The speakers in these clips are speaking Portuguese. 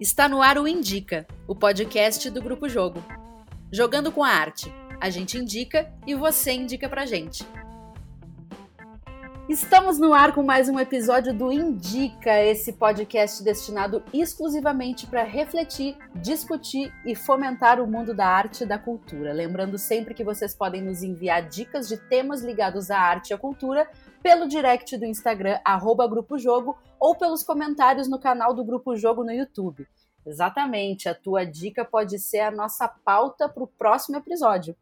Está no ar o Indica, o podcast do Grupo Jogo. Jogando com a arte. A gente indica e você indica pra gente. Estamos no ar com mais um episódio do Indica, esse podcast destinado exclusivamente para refletir, discutir e fomentar o mundo da arte e da cultura. Lembrando sempre que vocês podem nos enviar dicas de temas ligados à arte e à cultura pelo direct do Instagram, arroba Grupo Jogo, ou pelos comentários no canal do Grupo Jogo no YouTube. Exatamente, a tua dica pode ser a nossa pauta para o próximo episódio.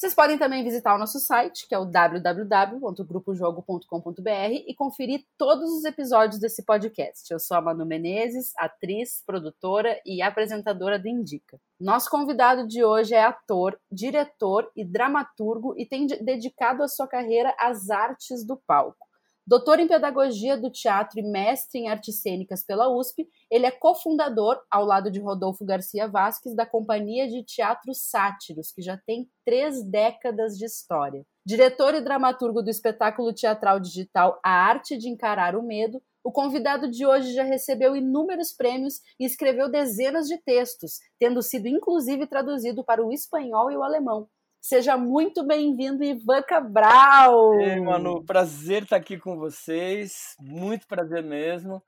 Vocês podem também visitar o nosso site, que é o www.grupojogo.com.br e conferir todos os episódios desse podcast. Eu sou a Manu Menezes, atriz, produtora e apresentadora do Indica. Nosso convidado de hoje é ator, diretor e dramaturgo e tem dedicado a sua carreira às artes do palco. Doutor em Pedagogia do Teatro e mestre em Artes Cênicas pela USP, ele é cofundador, ao lado de Rodolfo Garcia Vasques, da Companhia de Teatro Sátiros, que já tem três décadas de história. Diretor e dramaturgo do espetáculo teatral digital A Arte de Encarar o Medo, o convidado de hoje já recebeu inúmeros prêmios e escreveu dezenas de textos, tendo sido inclusive traduzido para o espanhol e o alemão. Seja muito bem-vindo, Ivan Cabral! Ei, Manu, prazer estar aqui com vocês, muito prazer mesmo.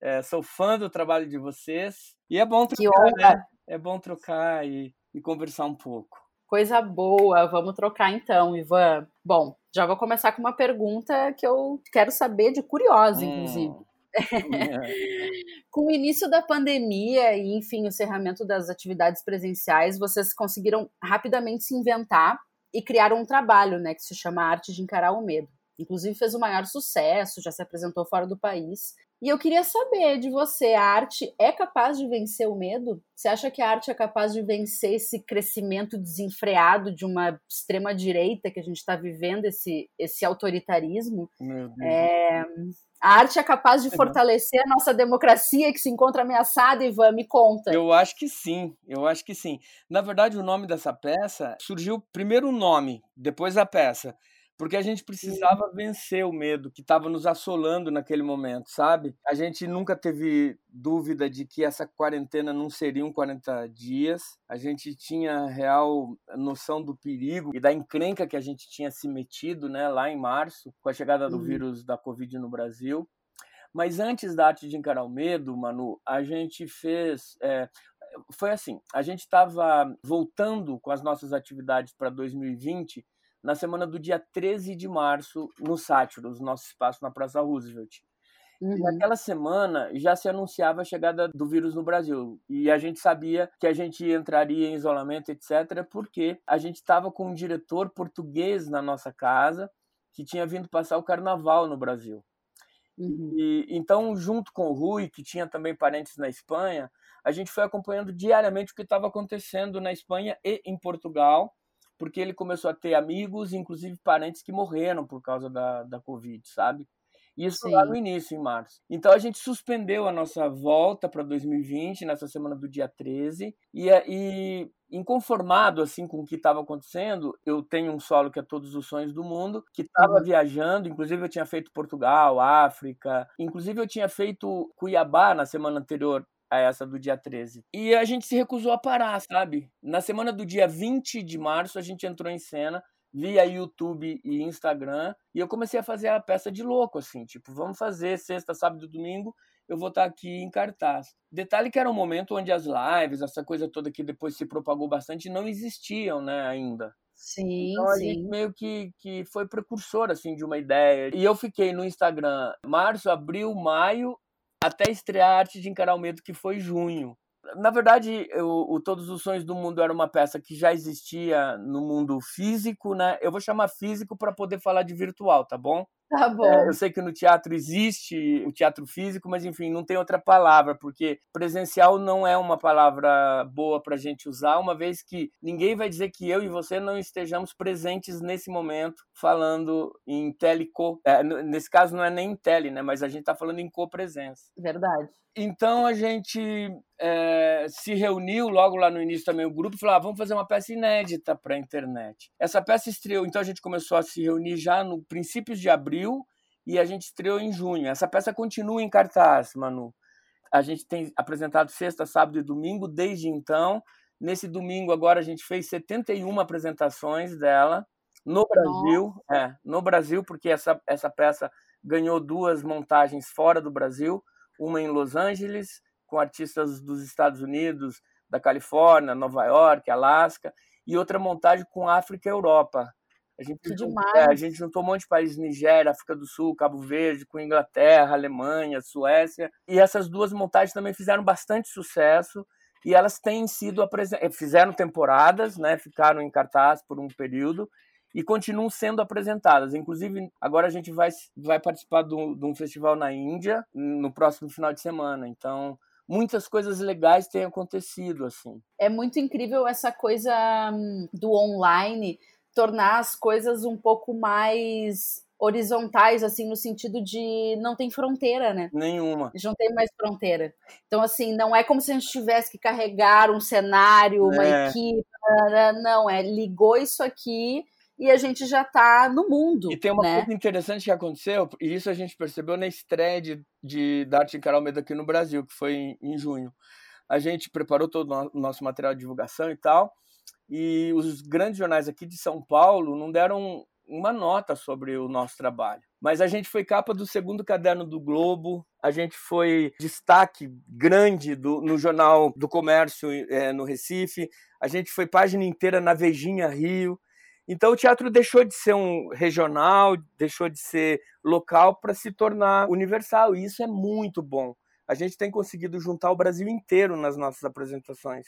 É, sou fã do trabalho de vocês e é bom trocar, né? É bom trocar e, e conversar um pouco. Coisa boa, vamos trocar então, Ivan. Bom, já vou começar com uma pergunta que eu quero saber de curiosa, hum. inclusive. Com o início da pandemia e, enfim, o encerramento das atividades presenciais, vocês conseguiram rapidamente se inventar e criaram um trabalho, né, que se chama Arte de Encarar o Medo. Inclusive fez o maior sucesso, já se apresentou fora do país. E eu queria saber de você, a arte é capaz de vencer o medo? Você acha que a arte é capaz de vencer esse crescimento desenfreado de uma extrema direita que a gente está vivendo, esse, esse autoritarismo? Meu Deus. É, a arte é capaz de fortalecer a nossa democracia que se encontra ameaçada, Ivan? Me conta. Eu acho que sim, eu acho que sim. Na verdade, o nome dessa peça surgiu primeiro o nome, depois a peça porque a gente precisava vencer o medo que estava nos assolando naquele momento, sabe? A gente nunca teve dúvida de que essa quarentena não seria um 40 dias. A gente tinha real noção do perigo e da encrenca que a gente tinha se metido, né, lá em março, com a chegada do uhum. vírus da Covid no Brasil. Mas antes da arte de encarar o medo, Manu, a gente fez. É, foi assim: a gente estava voltando com as nossas atividades para 2020 na semana do dia 13 de março, no Sátiros, nosso espaço na Praça Roosevelt. Uhum. Naquela semana já se anunciava a chegada do vírus no Brasil. E a gente sabia que a gente entraria em isolamento, etc., porque a gente estava com um diretor português na nossa casa que tinha vindo passar o carnaval no Brasil. Uhum. E, então, junto com o Rui, que tinha também parentes na Espanha, a gente foi acompanhando diariamente o que estava acontecendo na Espanha e em Portugal porque ele começou a ter amigos, inclusive parentes que morreram por causa da, da Covid, sabe? Isso Sim. lá no início, em março. Então a gente suspendeu a nossa volta para 2020, nessa semana do dia 13, e, e inconformado assim com o que estava acontecendo, eu tenho um solo que é Todos os Sonhos do Mundo, que estava uhum. viajando, inclusive eu tinha feito Portugal, África, inclusive eu tinha feito Cuiabá na semana anterior a essa do dia 13. E a gente se recusou a parar, sabe? Na semana do dia 20 de março, a gente entrou em cena via YouTube e Instagram, e eu comecei a fazer a peça de louco, assim, tipo, vamos fazer sexta, sábado e domingo, eu vou estar aqui em cartaz. Detalhe que era um momento onde as lives, essa coisa toda que depois se propagou bastante, não existiam, né, ainda. Sim, então sim. gente meio que, que foi precursor, assim, de uma ideia. E eu fiquei no Instagram março, abril, maio até estrear a Arte de Encarar o Medo, que foi junho. Na verdade, o, o, Todos os Sonhos do Mundo era uma peça que já existia no mundo físico, né? Eu vou chamar físico para poder falar de virtual, tá bom? Tá bom. É, eu sei que no teatro existe o teatro físico, mas enfim, não tem outra palavra, porque presencial não é uma palavra boa para a gente usar, uma vez que ninguém vai dizer que eu e você não estejamos presentes nesse momento falando em teleco. É, nesse caso não é nem em tele, né? Mas a gente está falando em copresença. Verdade. Então a gente é, se reuniu logo lá no início também o grupo e falou: ah, vamos fazer uma peça inédita para a internet. Essa peça estreou, então a gente começou a se reunir já no princípios de abril e a gente estreou em junho. Essa peça continua em cartaz, Manu. a gente tem apresentado sexta, sábado e domingo desde então. Nesse domingo agora a gente fez 71 apresentações dela no Brasil, é, no Brasil, porque essa, essa peça ganhou duas montagens fora do Brasil, uma em Los Angeles, com artistas dos Estados Unidos, da Califórnia, Nova York, Alasca, e outra montagem com África e Europa. A gente, que juntou, demais. É, a gente juntou um monte de países, Nigéria, África do Sul, Cabo Verde, com Inglaterra, Alemanha, Suécia. E essas duas montagens também fizeram bastante sucesso e elas têm sido apresentadas, fizeram temporadas, né, ficaram em cartaz por um período e continuam sendo apresentadas. Inclusive, agora a gente vai, vai participar de um festival na Índia no próximo final de semana. Então, muitas coisas legais têm acontecido assim. É muito incrível essa coisa hum, do online tornar as coisas um pouco mais horizontais, assim, no sentido de não tem fronteira, né? Nenhuma. Não tem mais fronteira. Então, assim, não é como se a gente tivesse que carregar um cenário, uma É. equipe. Não, é ligou isso aqui e a gente já tá no mundo. E tem uma né? coisa interessante que aconteceu, e isso a gente percebeu na estreia de, de da Arte em Carol Almeida aqui no Brasil, que foi em, em junho. A gente preparou todo o no- nosso material de divulgação e tal, e os grandes jornais aqui de São Paulo não deram uma nota sobre o nosso trabalho. Mas a gente foi capa do segundo caderno do Globo, a gente foi destaque grande do, no Jornal do Comércio eh, no Recife, a gente foi página inteira na Vejinha Rio. Então o teatro deixou de ser um regional, deixou de ser local para se tornar universal, e isso é muito bom. A gente tem conseguido juntar o Brasil inteiro nas nossas apresentações.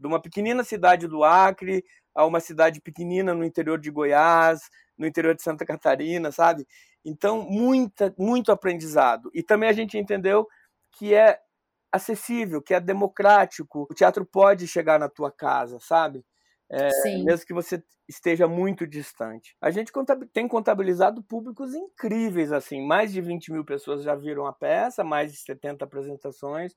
De uma pequenina cidade do Acre a uma cidade pequenina no interior de Goiás, no interior de Santa Catarina, sabe? Então, muita, muito aprendizado. E também a gente entendeu que é acessível, que é democrático. O teatro pode chegar na tua casa, sabe? É, mesmo que você esteja muito distante. A gente tem contabilizado públicos incríveis, assim, mais de 20 mil pessoas já viram a peça, mais de 70 apresentações,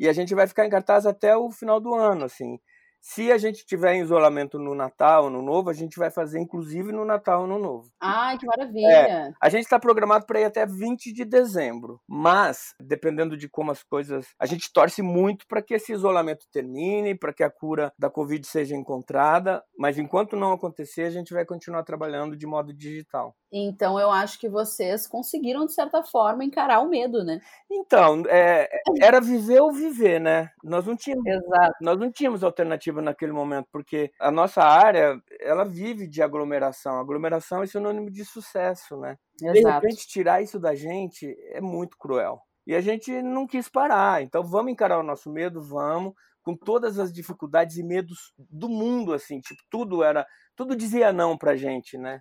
e a gente vai ficar em cartaz até o final do ano, assim. Se a gente tiver em isolamento no Natal, no Novo, a gente vai fazer inclusive no Natal, no Novo. Ai, que maravilha! A gente está programado para ir até 20 de dezembro, mas dependendo de como as coisas, a gente torce muito para que esse isolamento termine, para que a cura da Covid seja encontrada, mas enquanto não acontecer, a gente vai continuar trabalhando de modo digital. Então eu acho que vocês conseguiram, de certa forma, encarar o medo, né? Então, é, era viver ou viver, né? Nós não tínhamos Exato. nós não tínhamos alternativa naquele momento, porque a nossa área, ela vive de aglomeração. Aglomeração é sinônimo de sucesso, né? De Exato. repente, tirar isso da gente é muito cruel. E a gente não quis parar. Então, vamos encarar o nosso medo, vamos, com todas as dificuldades e medos do mundo, assim, tipo, tudo era, tudo dizia não pra gente, né?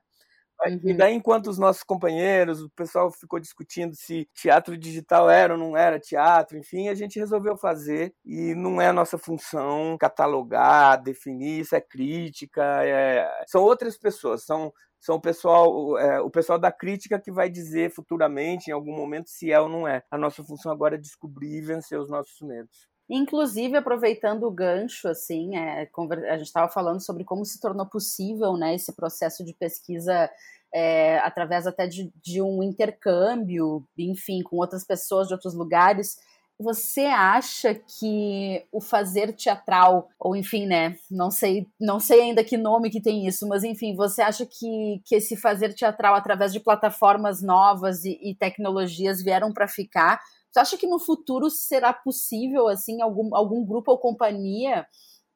E Uhum. daí, enquanto os nossos companheiros, o pessoal ficou discutindo se teatro digital era ou não era teatro, enfim, a gente resolveu fazer e não é a nossa função catalogar, definir, isso é crítica, é- são outras pessoas, são, são o, pessoal, é, o pessoal da crítica que vai dizer futuramente, em algum momento, se é ou não é. A nossa função agora é descobrir e vencer os nossos medos. Inclusive, aproveitando o gancho, assim, é, a gente estava falando sobre como se tornou possível né, esse processo de pesquisa é, através até de, de um intercâmbio, enfim, com outras pessoas de outros lugares. Você acha que o fazer teatral, ou enfim, né, não sei, não sei ainda que nome que tem isso, mas enfim, você acha que, que esse fazer teatral através de plataformas novas e, e tecnologias vieram para ficar? Você acha que no futuro será possível, assim, algum, algum grupo ou companhia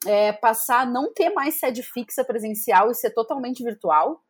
é, passar a não ter mais sede fixa presencial e ser totalmente virtual?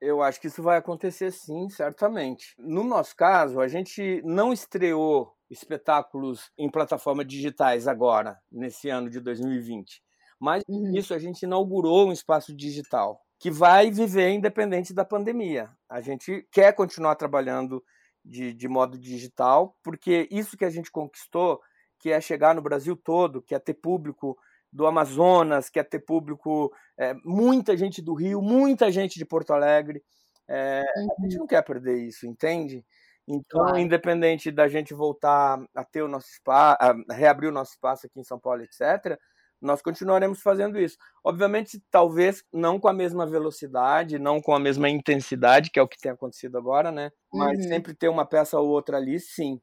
Eu acho que isso vai acontecer sim, certamente. No nosso caso, a gente não estreou espetáculos em plataformas digitais agora, nesse ano de 2020. Mas Uhum. isso a gente inaugurou um espaço digital que vai viver independente da pandemia. A gente quer continuar trabalhando de, de modo digital, porque isso que a gente conquistou, que é chegar no Brasil todo, que é ter público do Amazonas, que é ter público, é, muita gente do Rio, muita gente de Porto Alegre. É, a gente não quer perder isso, entende? Então, Claro. independente da gente voltar a ter o nosso espaço, reabrir o nosso espaço aqui em São Paulo, etc., nós continuaremos fazendo isso. Obviamente, talvez não com a mesma velocidade, não com a mesma intensidade, que é o que tem acontecido agora, né? Mas Uhum. sempre ter uma peça ou outra ali, sim.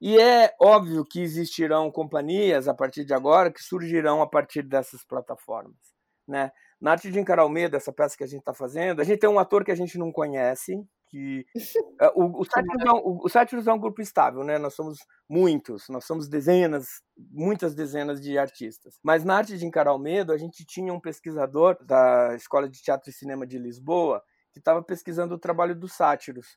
E é óbvio que existirão companhias a partir de agora que surgirão a partir dessas plataformas, né? Na arte de encarar o medo, essa peça que a gente está fazendo, a gente tem um ator que a gente não conhece, que eh, o, o, Sátiros é um, o, Sátiros é um grupo estável, né? Nós somos muitos, nós somos dezenas, muitas dezenas de artistas. Mas na arte de encarar o medo, a gente tinha um pesquisador da Escola de Teatro e Cinema de Lisboa que estava pesquisando o trabalho dos sátiros.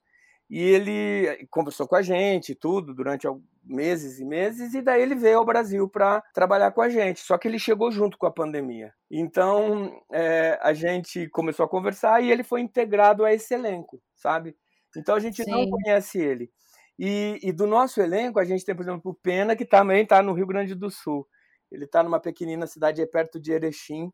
E ele conversou com a gente, tudo, durante meses e meses, e daí ele veio ao Brasil para trabalhar com a gente. Só que ele chegou junto com a pandemia. Então é, a gente começou a conversar e ele foi integrado a esse elenco, sabe? Então a gente Sim. não conhece ele. E, e, do nosso elenco, a gente tem, por exemplo, o Pena, que também está no Rio Grande do Sul. Ele está numa pequenina cidade perto de Erechim.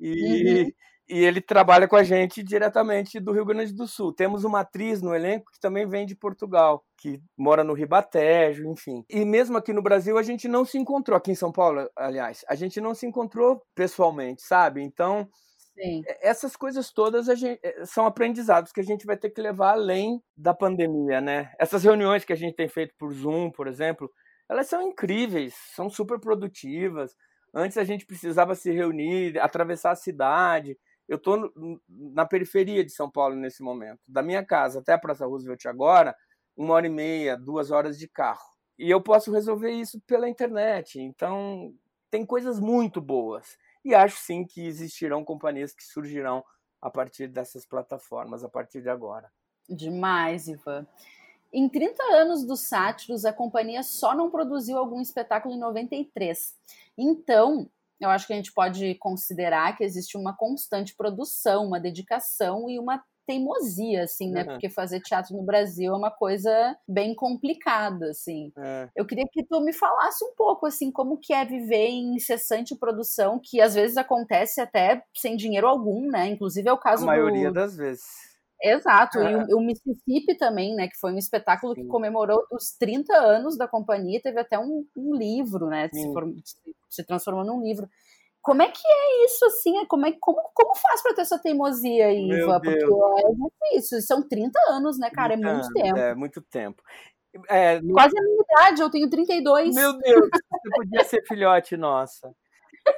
E, uhum e ele trabalha com a gente diretamente do Rio Grande do Sul. Temos uma atriz no elenco que também vem de Portugal, que mora no Ribatejo, enfim. E mesmo aqui no Brasil a gente não se encontrou, aqui em São Paulo, aliás, a gente não se encontrou pessoalmente, sabe? Então, Sim. essas coisas todas gente, eh, são aprendizados que a gente vai ter que levar além da pandemia, né? Essas reuniões que a gente tem feito por Zoom, por exemplo, elas são incríveis, são super produtivas. Antes a gente precisava se reunir, atravessar a cidade, eu estou na periferia de São Paulo nesse momento. Da minha casa até a Praça Roosevelt agora, uma hora e meia, duas horas de carro. E eu posso resolver isso pela internet. Então, tem coisas muito boas. E acho sim que existirão companhias que surgirão a partir dessas plataformas, a partir de agora. Demais, Ivan. Em 30 anos dos Sátiros, a companhia só não produziu algum espetáculo em 93. Então, eu acho que a gente pode considerar que existe uma constante produção, uma dedicação e uma teimosia, assim, né? Uhum. Porque fazer teatro no Brasil é uma coisa bem complicada, assim. É. Eu queria que tu me falasse um pouco, assim, como que é viver em incessante produção, que às vezes acontece até sem dinheiro algum, né? Inclusive é o caso A maioria do... das vezes. Exato, é. e o, o, Mississippi também, né, que foi um espetáculo Sim. que comemorou os 30 anos da companhia, teve até um, um livro, né, se, for, se, transformou num livro. Como é que é isso, assim, é, como, é, como, como faz para ter essa teimosia, Iva? Porque é difícil, são 30 anos, né, cara, é muito anos, tempo. É, muito tempo. É, no... Quase a minha idade, eu tenho 32. Meu Deus, você podia ser filhote, nossa.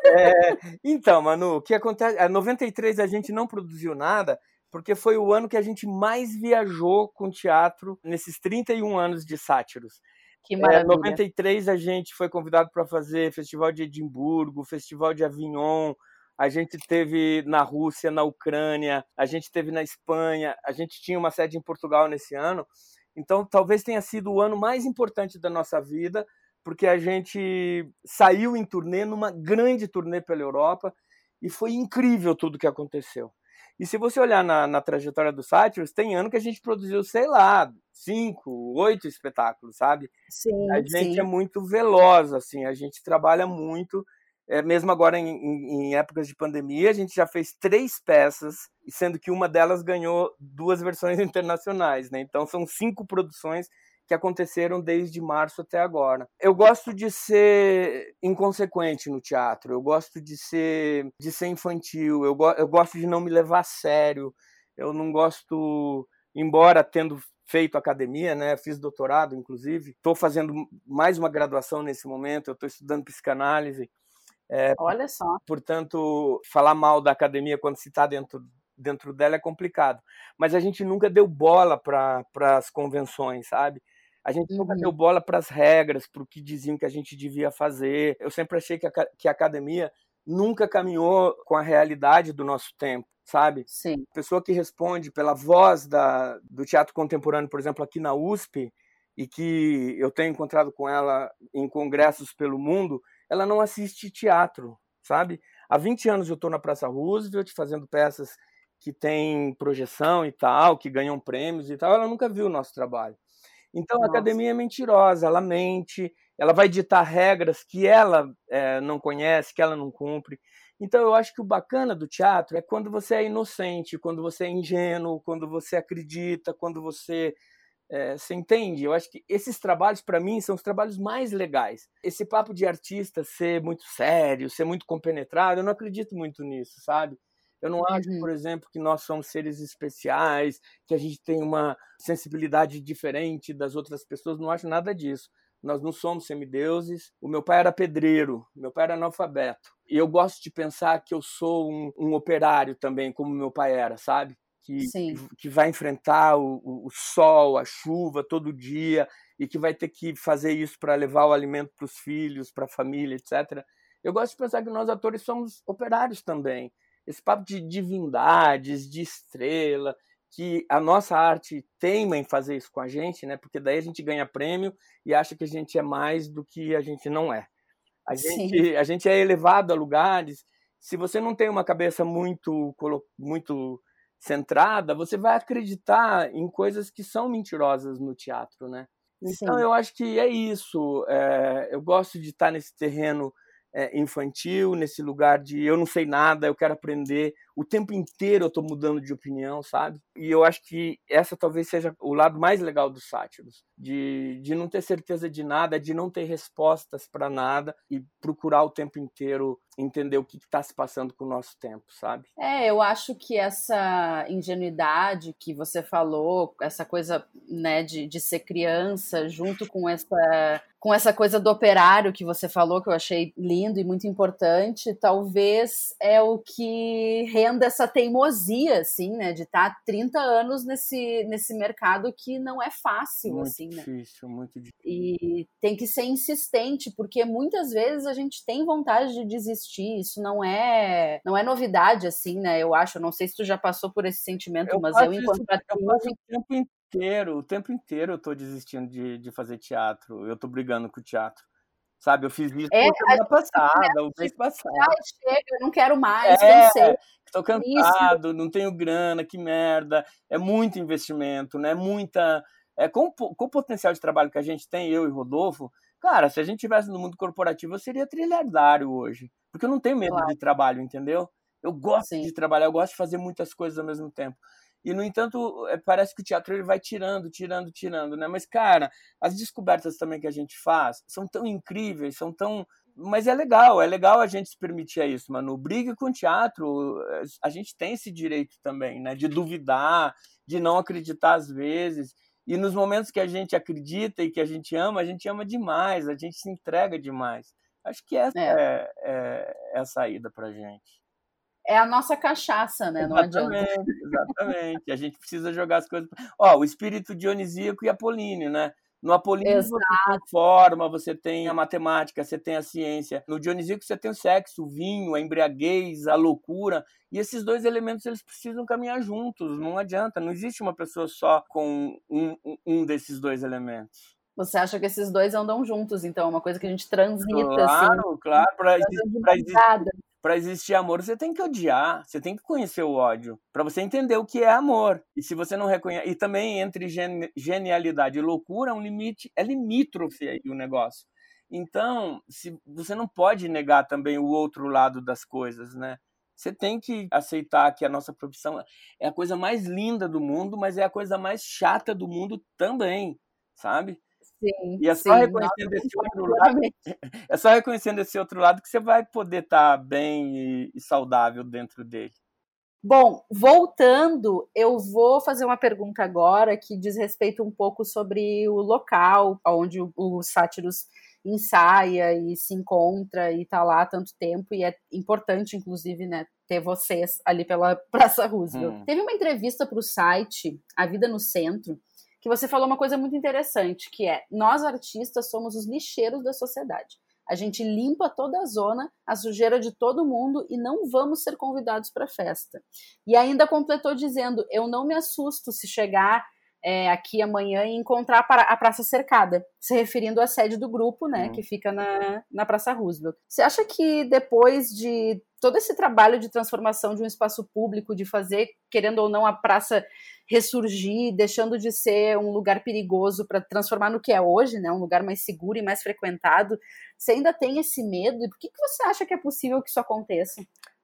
É, então, Manu, o que acontece? Em 93 a gente não produziu nada, porque foi o ano que a gente mais viajou com teatro nesses 31 anos de sátiros. Que é, maravilha. Em é, 93 a gente foi convidado para fazer Festival de Edimburgo, Festival de Avignon, a gente teve na Rússia, na Ucrânia, a gente teve na Espanha, a gente tinha uma sede em Portugal nesse ano. Então, talvez tenha sido o ano mais importante da nossa vida, porque a gente saiu em turnê, numa grande turnê pela Europa, e foi incrível tudo que aconteceu. E se você olhar na, na trajetória do Sátiros, tem ano que a gente produziu, sei lá, cinco, oito espetáculos, sabe? Sim, a gente sim. é muito veloz, assim, a gente trabalha muito. É, mesmo agora em, em, em, épocas de pandemia, a gente já fez três peças, sendo que uma delas ganhou duas versões internacionais, né? Então são cinco produções que aconteceram desde março até agora. Eu gosto de ser inconsequente no teatro, eu gosto de ser, de ser infantil, eu, go, eu gosto de não me levar a sério, eu não gosto, embora tendo feito academia, né? Fiz doutorado, inclusive. Estou fazendo mais uma graduação nesse momento. Eu estou estudando psicanálise. É, Olha só. Portanto, falar mal da academia quando se está dentro dentro dela é complicado. Mas a gente nunca deu bola para as convenções, sabe? A gente nunca uhum. deu bola para as regras, para o que diziam que a gente devia fazer. Eu sempre achei que a, que a academia nunca caminhou com a realidade do nosso tempo, sabe? Sim. Pessoa que responde pela voz da, do teatro contemporâneo, por exemplo, aqui na USP, e que eu tenho encontrado com ela em congressos pelo mundo, ela não assiste teatro, sabe? Há 20 anos eu estou na Praça Roosevelt fazendo peças que têm projeção e tal, que ganham prêmios e tal, ela nunca viu o nosso trabalho. Então Nossa. a academia é mentirosa, ela mente, ela vai ditar regras que ela é, não conhece, que ela não cumpre. Então eu acho que o bacana do teatro é quando você é inocente, quando você é ingênuo, quando você acredita, quando você é, você entende? Eu acho que esses trabalhos, para mim, são os trabalhos mais legais. Esse papo de artista ser muito sério, ser muito compenetrado, eu não acredito muito nisso, sabe? Eu não acho, uhum. por exemplo, que nós somos seres especiais, que a gente tem uma sensibilidade diferente das outras pessoas, não acho nada disso. nós não somos semideuses. O meu pai era pedreiro, meu pai era analfabeto. E eu gosto de pensar que eu sou um, um operário também, como meu pai era, sabe? Que, que vai enfrentar o, o sol, a chuva todo dia e que vai ter que fazer isso para levar o alimento para os filhos, para a família, etc. Eu gosto de pensar que nós atores somos operários também. Esse papo de divindades, de estrela, que a nossa arte teima em fazer isso com a gente, né? Porque daí a gente ganha prêmio e acha que a gente é mais do que a gente não é. A gente, a gente é elevado a lugares. Se você não tem uma cabeça muito, muito centrada, você vai acreditar em coisas que são mentirosas no teatro, né? Então Sim. eu acho que é isso. É, eu gosto de estar nesse terreno é, infantil, nesse lugar de eu não sei nada, eu quero aprender. O tempo inteiro eu estou mudando de opinião, sabe? E eu acho que essa talvez seja o lado mais legal dos sátiros, de, de não ter certeza de nada, de não ter respostas para nada e procurar o tempo inteiro entender o que está se passando com o nosso tempo, sabe? É, eu acho que essa ingenuidade que você falou, essa coisa né, de, de ser criança, junto com essa com essa coisa do operário que você falou, que eu achei lindo e muito importante, talvez é o que renda essa teimosia, assim, né, de estar tá 30 anos nesse, nesse mercado que não é fácil, muito assim, né? Difícil, muito difícil. E tem que ser insistente, porque muitas vezes a gente tem vontade de desistir, isso não é não é novidade, assim, né, eu acho, eu não sei se tu já passou por esse sentimento, eu mas eu, enquanto isso, eu o tempo inteiro, o tempo inteiro eu tô desistindo de, de fazer teatro. Eu tô brigando com o teatro. Sabe, eu fiz isso é, semana passada, o mês passado. chega, eu não quero mais, é, sei. Tô cansado, não tenho grana, que merda. É muito investimento, né? Muita. É, com, com o potencial de trabalho que a gente tem, eu e Rodolfo, cara, se a gente tivesse no mundo corporativo, eu seria trilhardário hoje. Porque eu não tenho medo claro. de trabalho, entendeu? Eu gosto Sim. de trabalhar, eu gosto de fazer muitas coisas ao mesmo tempo. E, no entanto, é, parece que o teatro ele vai tirando, tirando, tirando, né? Mas, cara, as descobertas também que a gente faz são tão incríveis, são tão. Mas é legal, é legal a gente se permitir isso, mano. Briga com o teatro, a gente tem esse direito também, né? De duvidar, de não acreditar às vezes. E nos momentos que a gente acredita e que a gente ama, a gente ama demais, a gente se entrega demais. Acho que essa é, é, é, é a saída pra gente é a nossa cachaça, né? Não exatamente, adianta. Exatamente. A gente precisa jogar as coisas. Ó, o espírito dionisíaco e apolíneo, né? No apolíneo Exato. você tem a forma, você tem a matemática, você tem a ciência. No dionisíaco você tem o sexo, o vinho, a embriaguez, a loucura. E esses dois elementos eles precisam caminhar juntos. Não adianta. Não existe uma pessoa só com um, um desses dois elementos. Você acha que esses dois andam juntos, então, é uma coisa que a gente transita, claro, assim. Claro, claro. Para existir, para existir amor, você tem que odiar, você tem que conhecer o ódio, para você entender o que é amor. E se você não reconhece. E também entre genialidade e loucura, um limite, é limítrofe aí o negócio. Então, se você não pode negar também o outro lado das coisas, né? Você tem que aceitar que a nossa profissão é a coisa mais linda do mundo, mas é a coisa mais chata do mundo também, sabe? Sim, e é só sim, reconhecendo esse outro lado. É só reconhecendo esse outro lado que você vai poder estar tá bem e, e saudável dentro dele. Bom, voltando, eu vou fazer uma pergunta agora que diz respeito um pouco sobre o local onde o, o Sátiros ensaia e se encontra e está lá há tanto tempo e é importante, inclusive, né, ter vocês ali pela Praça Roosevelt. Hum. Teve uma entrevista para o site A Vida no Centro que você falou uma coisa muito interessante, que é nós artistas somos os lixeiros da sociedade. A gente limpa toda a zona, a sujeira de todo mundo e não vamos ser convidados para festa. E ainda completou dizendo: eu não me assusto se chegar é, aqui amanhã e encontrar a praça cercada, se referindo à sede do grupo, né, uhum. que fica na, na Praça Roosevelt. Você acha que depois de todo esse trabalho de transformação de um espaço público, de fazer, querendo ou não, a praça ressurgir, deixando de ser um lugar perigoso para transformar no que é hoje, né, um lugar mais seguro e mais frequentado, você ainda tem esse medo? E por que, que você acha que é possível que isso aconteça?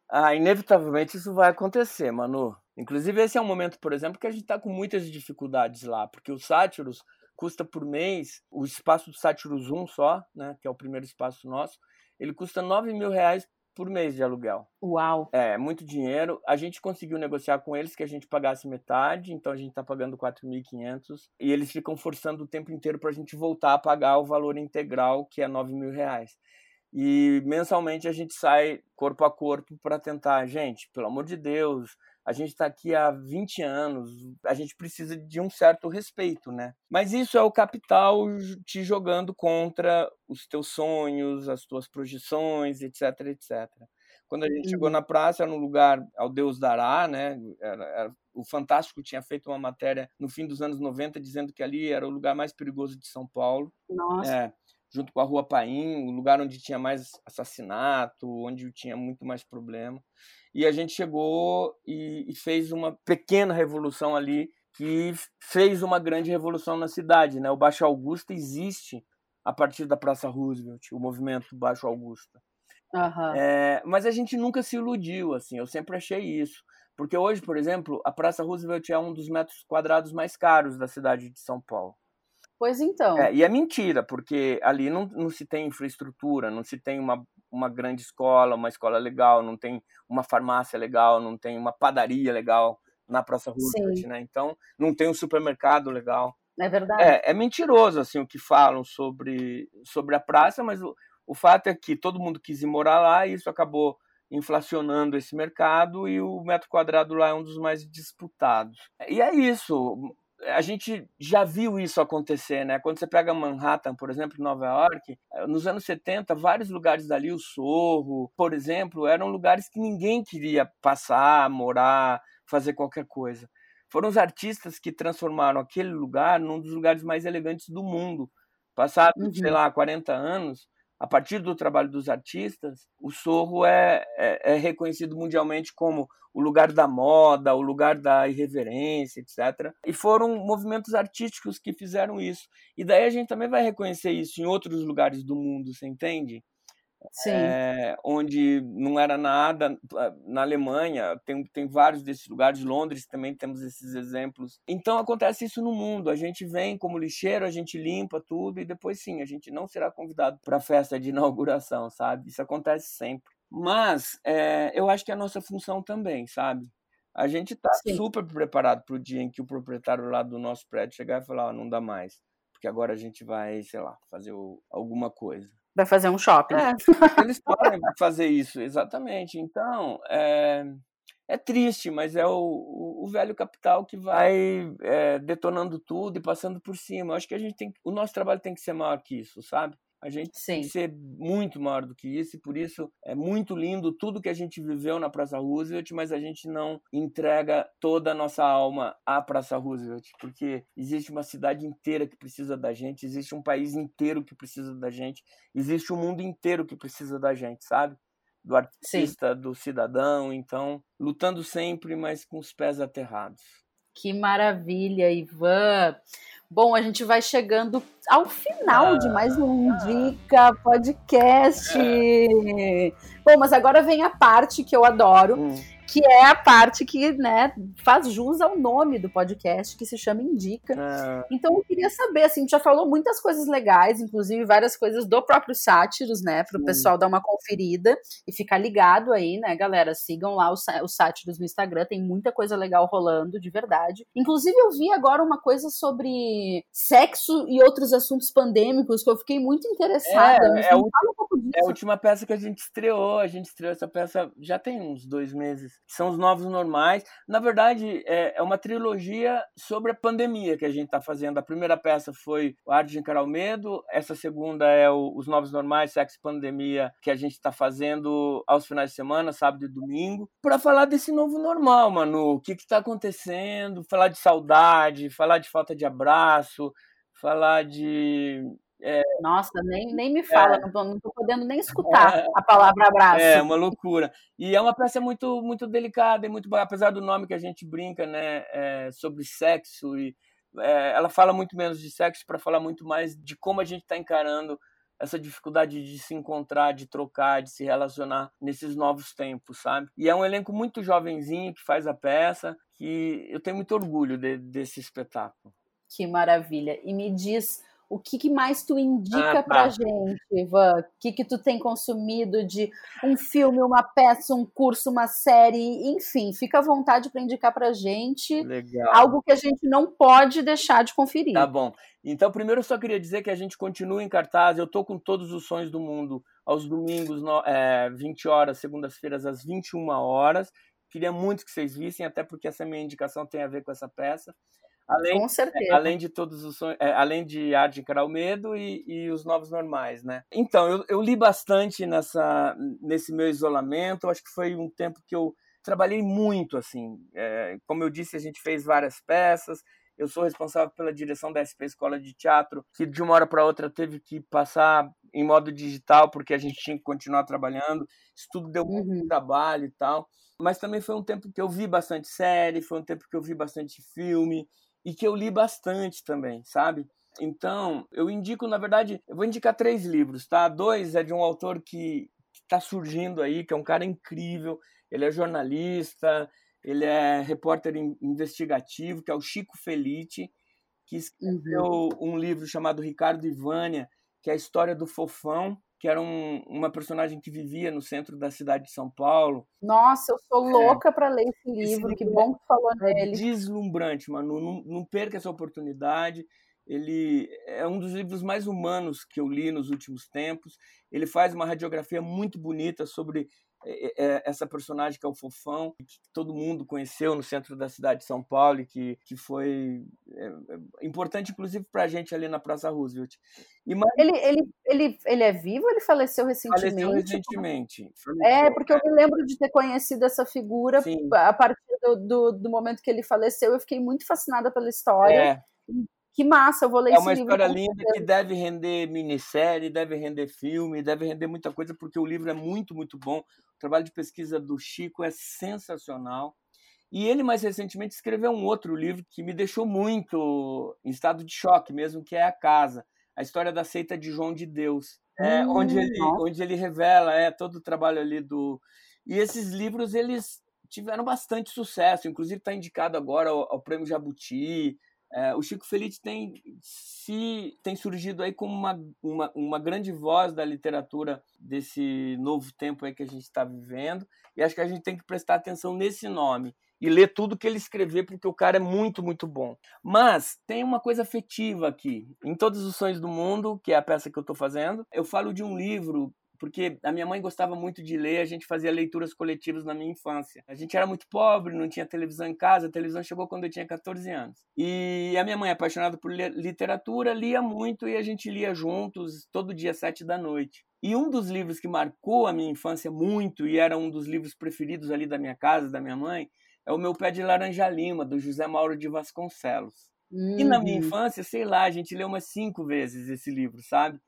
Ah, inevitavelmente isso vai acontecer, Manu. Inclusive, esse é um momento, por exemplo, que a gente está com muitas dificuldades lá, porque o Sátiros custa por mês, o espaço do Sátiros 1 só, né, que é o primeiro espaço nosso, ele custa 9 mil reais por mês de aluguel. Uau! É, muito dinheiro. A gente conseguiu negociar com eles que a gente pagasse metade, então a gente está pagando 4.500 e eles ficam forçando o tempo inteiro para a gente voltar a pagar o valor integral, que é 9 mil reais. E mensalmente a gente sai corpo a corpo para tentar, gente, pelo amor de Deus, a gente está aqui há 20 anos, a gente precisa de um certo respeito, né? Mas isso é o capital te jogando contra os teus sonhos, as tuas projeções, etc, etc. Quando a gente uhum. chegou na praça, era um lugar ao Deus dará, né? Era, era, o Fantástico tinha feito uma matéria no fim dos anos 90 dizendo que ali era o lugar mais perigoso de São Paulo. Nossa. É, junto com a Rua Paim, o lugar onde tinha mais assassinato, onde tinha muito mais problema. E a gente chegou e, e fez uma pequena revolução ali que fez uma grande revolução na cidade, né? O Baixo Augusta existe a partir da Praça Roosevelt, o movimento Baixo Augusta. Uhum. É, mas a gente nunca se iludiu, assim, eu sempre achei isso. Porque hoje, por exemplo, a Praça Roosevelt é um dos metros quadrados mais caros da cidade de São Paulo. Pois então. É, e é mentira, porque ali não, não se tem infraestrutura, não se tem uma, uma grande escola, uma escola legal, não tem uma farmácia legal, não tem uma padaria legal na Praça Roosevelt, né? Então, não tem um supermercado legal. É verdade. É, é mentiroso, assim, o que falam sobre, sobre a praça, mas o, o fato é que todo mundo quis ir morar lá e isso acabou inflacionando esse mercado e o metro quadrado lá é um dos mais disputados. E é isso a gente já viu isso acontecer, né? Quando você pega Manhattan, por exemplo, Nova York, eh, nos anos 70, vários lugares dali, o Sorro, por exemplo, eram lugares que ninguém queria passar, morar, fazer qualquer coisa. Foram os artistas que transformaram aquele lugar num dos lugares mais elegantes do mundo. Passados, uhum. sei lá, 40 anos, a partir do trabalho dos artistas, o Sorro é, é, é, reconhecido mundialmente como o lugar da moda, o lugar da irreverência, etc. E foram movimentos artísticos que fizeram isso. E daí a gente também vai reconhecer isso em outros lugares do mundo, você entende? É, onde não era nada. Na Alemanha, tem, tem vários desses lugares, Londres também temos esses exemplos. Então acontece isso no mundo. A gente vem como lixeiro, a gente limpa tudo e depois sim, a gente não será convidado para a festa de inauguração, sabe? Isso acontece sempre. Mas é, eu acho que é a nossa função também, sabe? A gente está super preparado para o dia em que o proprietário lá do nosso prédio chegar e falar: oh, não dá mais, porque agora a gente vai, sei lá, fazer alguma coisa. Vai fazer um shopping. É, eles podem fazer isso, exatamente. Então, é, é triste, mas é o, o, velho capital que vai é, detonando tudo e passando por cima. Acho que a gente tem, o nosso trabalho tem que ser maior que isso, sabe? A gente Sim. ser muito maior do que isso, e por isso é muito lindo tudo que a gente viveu na Praça Roosevelt, mas a gente não entrega toda a nossa alma à Praça Roosevelt, porque existe uma cidade inteira que precisa da gente, existe um país inteiro que precisa da gente, existe um mundo inteiro que precisa da gente, sabe? Do artista, Sim. do cidadão, então, lutando sempre, mas com os pés aterrados. Que maravilha, Ivan! Bom, a gente vai chegando ao final de mais um ah. Dica Podcast. Bom, mas agora vem a parte que eu adoro. Hum que é a parte que né, faz jus ao nome do podcast, que se chama Indica. É. Então eu queria saber, assim, já falou muitas coisas legais, inclusive várias coisas do próprio Sátiros, né, para o pessoal dar uma conferida e ficar ligado aí, né, galera, sigam lá o, Sátiros no Instagram, tem muita coisa legal rolando, de verdade. Inclusive eu vi agora uma coisa sobre sexo e outros assuntos pandêmicos que eu fiquei muito interessada. É, é, um é a última peça que a gente estreou, a gente estreou essa peça já tem uns dois meses são os novos normais. Na verdade, é, é uma trilogia sobre a pandemia que a gente está fazendo. A primeira peça foi o Arte de Encarar o Medo, essa segunda é o, Os Novos Normais, Sexo e Pandemia, que a gente está fazendo aos finais de semana, sábado e domingo, para falar desse novo normal, Manu. O que está acontecendo, falar de saudade, falar de falta de abraço, falar de é, Nossa, nem, nem me fala, é, não, tô, não tô podendo nem escutar é, a palavra abraço. É uma loucura. E é uma peça muito, muito delicada e muito apesar do nome que a gente brinca, né, é, sobre sexo e é, ela fala muito menos de sexo para falar muito mais de como a gente está encarando essa dificuldade de se encontrar, de trocar, de se relacionar nesses novos tempos, sabe? E é um elenco muito jovenzinho que faz a peça, que eu tenho muito orgulho de, desse espetáculo. Que maravilha! E me diz o que, que mais tu indica ah, tá. pra gente, Ivan? O que, que tu tem consumido de um filme, uma peça, um curso, uma série, enfim, fica à vontade para indicar pra gente Legal. algo que a gente não pode deixar de conferir. Tá bom. Então, primeiro eu só queria dizer que a gente continua em cartaz. Eu tô com todos os sonhos do mundo aos domingos, no, é, 20 horas, segundas-feiras às 21 horas. Queria muito que vocês vissem, até porque essa minha indicação tem a ver com essa peça. Além, Com certeza. além de todos os sonhos, é, além de Arte Encarar o Medo e, e, os Novos Normais, né? Então, eu, eu, li bastante nessa, nesse meu isolamento, acho que foi um tempo que eu trabalhei muito, assim. É, como eu disse, a gente fez várias peças, eu sou responsável pela direção da SP Escola de Teatro, que de uma hora para outra teve que passar em modo digital, porque a gente tinha que continuar trabalhando. Isso tudo deu muito uhum. trabalho e tal. Mas também foi um tempo que eu vi bastante série, foi um tempo que eu vi bastante filme e que eu li bastante também, sabe? Então, eu indico, na verdade, eu vou indicar três livros, tá? Dois é de um autor que está surgindo aí, que é um cara incrível. Ele é jornalista, ele é repórter investigativo, que é o Chico Felice, que escreveu uhum. um livro chamado Ricardo Ivânia, que é a história do Fofão, que era um, uma personagem que vivia no centro da cidade de São Paulo. Nossa, eu sou é. louca é. para ler esse livro, esse que bom que falou é nele. Deslumbrante, mano, não, não perca essa oportunidade. Ele é um dos livros mais humanos que eu li nos últimos tempos. Ele faz uma radiografia muito bonita sobre essa personagem que é o Fofão, que todo mundo conheceu no centro da cidade de São Paulo e que, que foi é, é importante, inclusive, para a gente ali na Praça Roosevelt. E ele, ele, ele, ele é vivo ou ele faleceu recentemente? Faleceu recentemente. É, porque eu me lembro de ter conhecido essa figura Sim. a partir do, do, do, momento que ele faleceu. Eu fiquei muito fascinada pela história. É. Que massa, eu vou ler É uma história linda que deve render minissérie, deve render filme, deve render muita coisa, porque o livro é muito, muito bom. O trabalho de pesquisa do Chico é sensacional. E ele, mais recentemente, escreveu um outro livro que me deixou muito em estado de choque mesmo, que é A Casa, a história da seita de João de Deus. É, hum, onde, ele, onde ele revela é, todo o trabalho ali do... E esses livros, eles tiveram bastante sucesso, inclusive está indicado agora ao, ao Prêmio Jabuti, é, o Chico Feliz tem, se, tem surgido aí como uma, uma, uma grande voz da literatura desse novo tempo aí que a gente está vivendo, e acho que a gente tem que prestar atenção nesse nome e ler tudo que ele escrever, porque o cara é muito, muito bom. Mas tem uma coisa afetiva aqui. Em Todos os Sonhos do Mundo, que é a peça que eu estou fazendo, eu falo de um livro porque a minha mãe gostava muito de ler, a gente fazia leituras coletivas na minha infância. A gente era muito pobre, não tinha televisão em casa, a televisão chegou quando eu tinha 14 anos. E a minha mãe, apaixonada por literatura, lia muito e a gente lia juntos todo dia, sete da noite. E um dos livros que marcou a minha infância muito, e era um dos livros preferidos ali da minha casa, da minha mãe, é O Meu Pé de Laranja Lima, do José Mauro de Vasconcelos. E na minha uhum. infância, sei lá, a gente leu umas cinco vezes esse livro, sabe?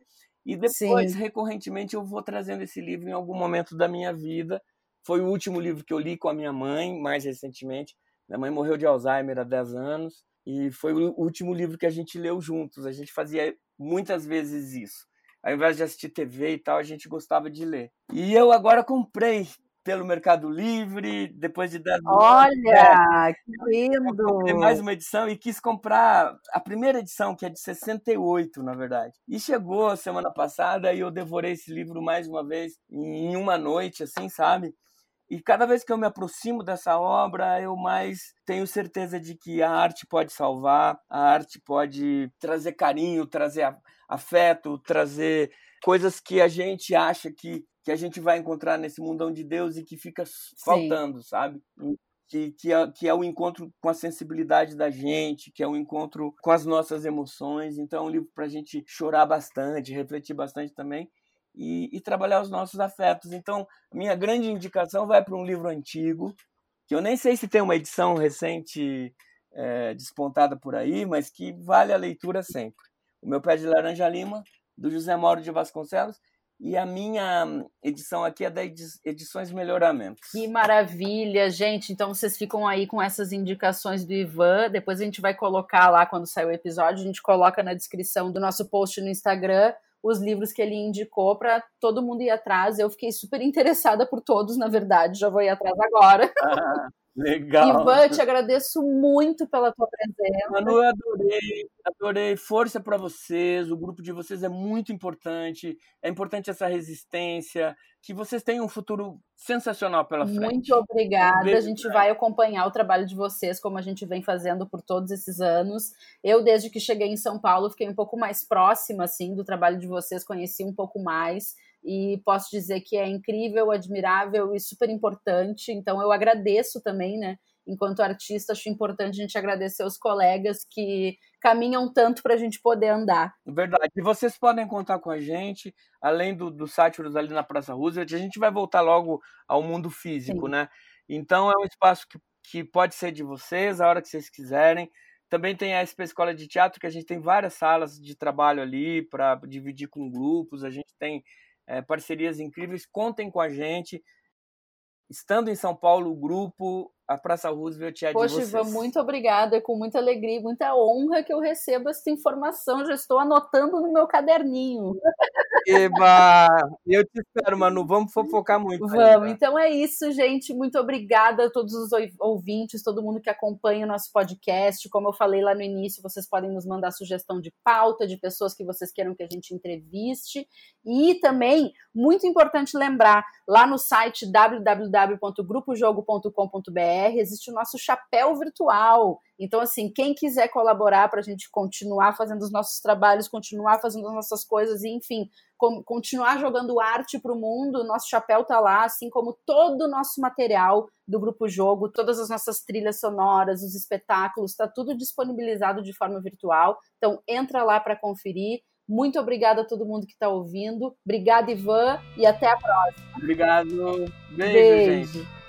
E depois, Sim. recorrentemente, eu vou trazendo esse livro em algum momento da minha vida. Foi o último livro que eu li com a minha mãe, mais recentemente. Minha mãe morreu de Alzheimer há 10 anos. E foi o último livro que a gente leu juntos. A gente fazia muitas vezes isso. Ao invés de assistir TV e tal, a gente gostava de ler. E eu agora comprei pelo Mercado Livre, depois de 10 Olha, que lindo! mais uma edição e quis comprar a primeira edição, que é de 68, na verdade. E chegou semana passada e eu devorei esse livro mais uma vez, em uma noite, assim, sabe? E cada vez que eu me aproximo dessa obra, eu mais tenho certeza de que a arte pode salvar, a arte pode trazer carinho, trazer afeto, trazer coisas que a gente acha que que a gente vai encontrar nesse mundão de Deus e que fica faltando, Sim. sabe? Que, que, é, que é o encontro com a sensibilidade da gente, que é o encontro com as nossas emoções. Então, é um livro para a gente chorar bastante, refletir bastante também e, e, trabalhar os nossos afetos. Então, minha grande indicação vai para um livro antigo, que eu nem sei se tem uma edição recente é, despontada por aí, mas que vale a leitura sempre. O Meu Pé de Laranja Lima, do José Mauro de Vasconcelos, e a minha edição aqui é da Edições Melhoramentos. Que maravilha, gente. Então vocês ficam aí com essas indicações do Ivan. Depois a gente vai colocar lá quando sair o episódio, a gente coloca na descrição do nosso post no Instagram os livros que ele indicou para todo mundo ir atrás. Eu fiquei super interessada por todos, na verdade. Já vou ir atrás agora. Ah, legal. Ivan, te agradeço muito pela tua presença. Manu, eu adorei. Adorei, força para vocês, o grupo de vocês é muito importante, é importante essa resistência, que vocês tenham um futuro sensacional pela frente. Muito obrigada, a gente vai acompanhar o trabalho de vocês, como a gente vem fazendo por todos esses anos. Eu, desde que cheguei em São Paulo, fiquei um pouco mais próxima, assim, do trabalho de vocês, conheci um pouco mais, e posso dizer que é incrível, admirável e super importante, então eu agradeço também, né, enquanto artista, acho importante a gente agradecer os colegas que caminham tanto para a gente poder andar. Verdade. E vocês podem contar com a gente, além do, do Sátiros ali na Praça Roosevelt, a gente vai voltar logo ao mundo físico, Sim. né? Então é um espaço que, que pode ser de vocês, a hora que vocês quiserem. Também tem a SP Escola de Teatro, que a gente tem várias salas de trabalho ali para dividir com grupos, a gente tem é, parcerias incríveis. Contem com a gente. Estando em São Paulo, o grupo a Praça Roosevelt é Poxa, de vocês. Ivan, muito obrigada. É com muita alegria, muita honra que eu recebo essa informação. Já estou anotando no meu caderninho. Eba! Eu te espero, Manu. Vamos fofocar muito. Vamos. Ainda. Então é isso, gente. Muito obrigada a todos os ouvintes, todo mundo que acompanha o nosso podcast. Como eu falei lá no início, vocês podem nos mandar sugestão de pauta, de pessoas que vocês queiram que a gente entreviste. E também, muito importante lembrar, lá no site www.grupojogo.com.br existe o nosso chapéu virtual. Então, assim, quem quiser colaborar para a gente continuar fazendo os nossos trabalhos, continuar fazendo as nossas coisas e, enfim, continuar jogando arte para o mundo, nosso chapéu tá lá, assim como todo o nosso material do Grupo Jogo, todas as nossas trilhas sonoras, os espetáculos, está tudo disponibilizado de forma virtual. Então, entra lá para conferir. Muito obrigada a todo mundo que está ouvindo. Obrigada, Ivan, e até a próxima. Obrigado. Beijo, Beijo. gente.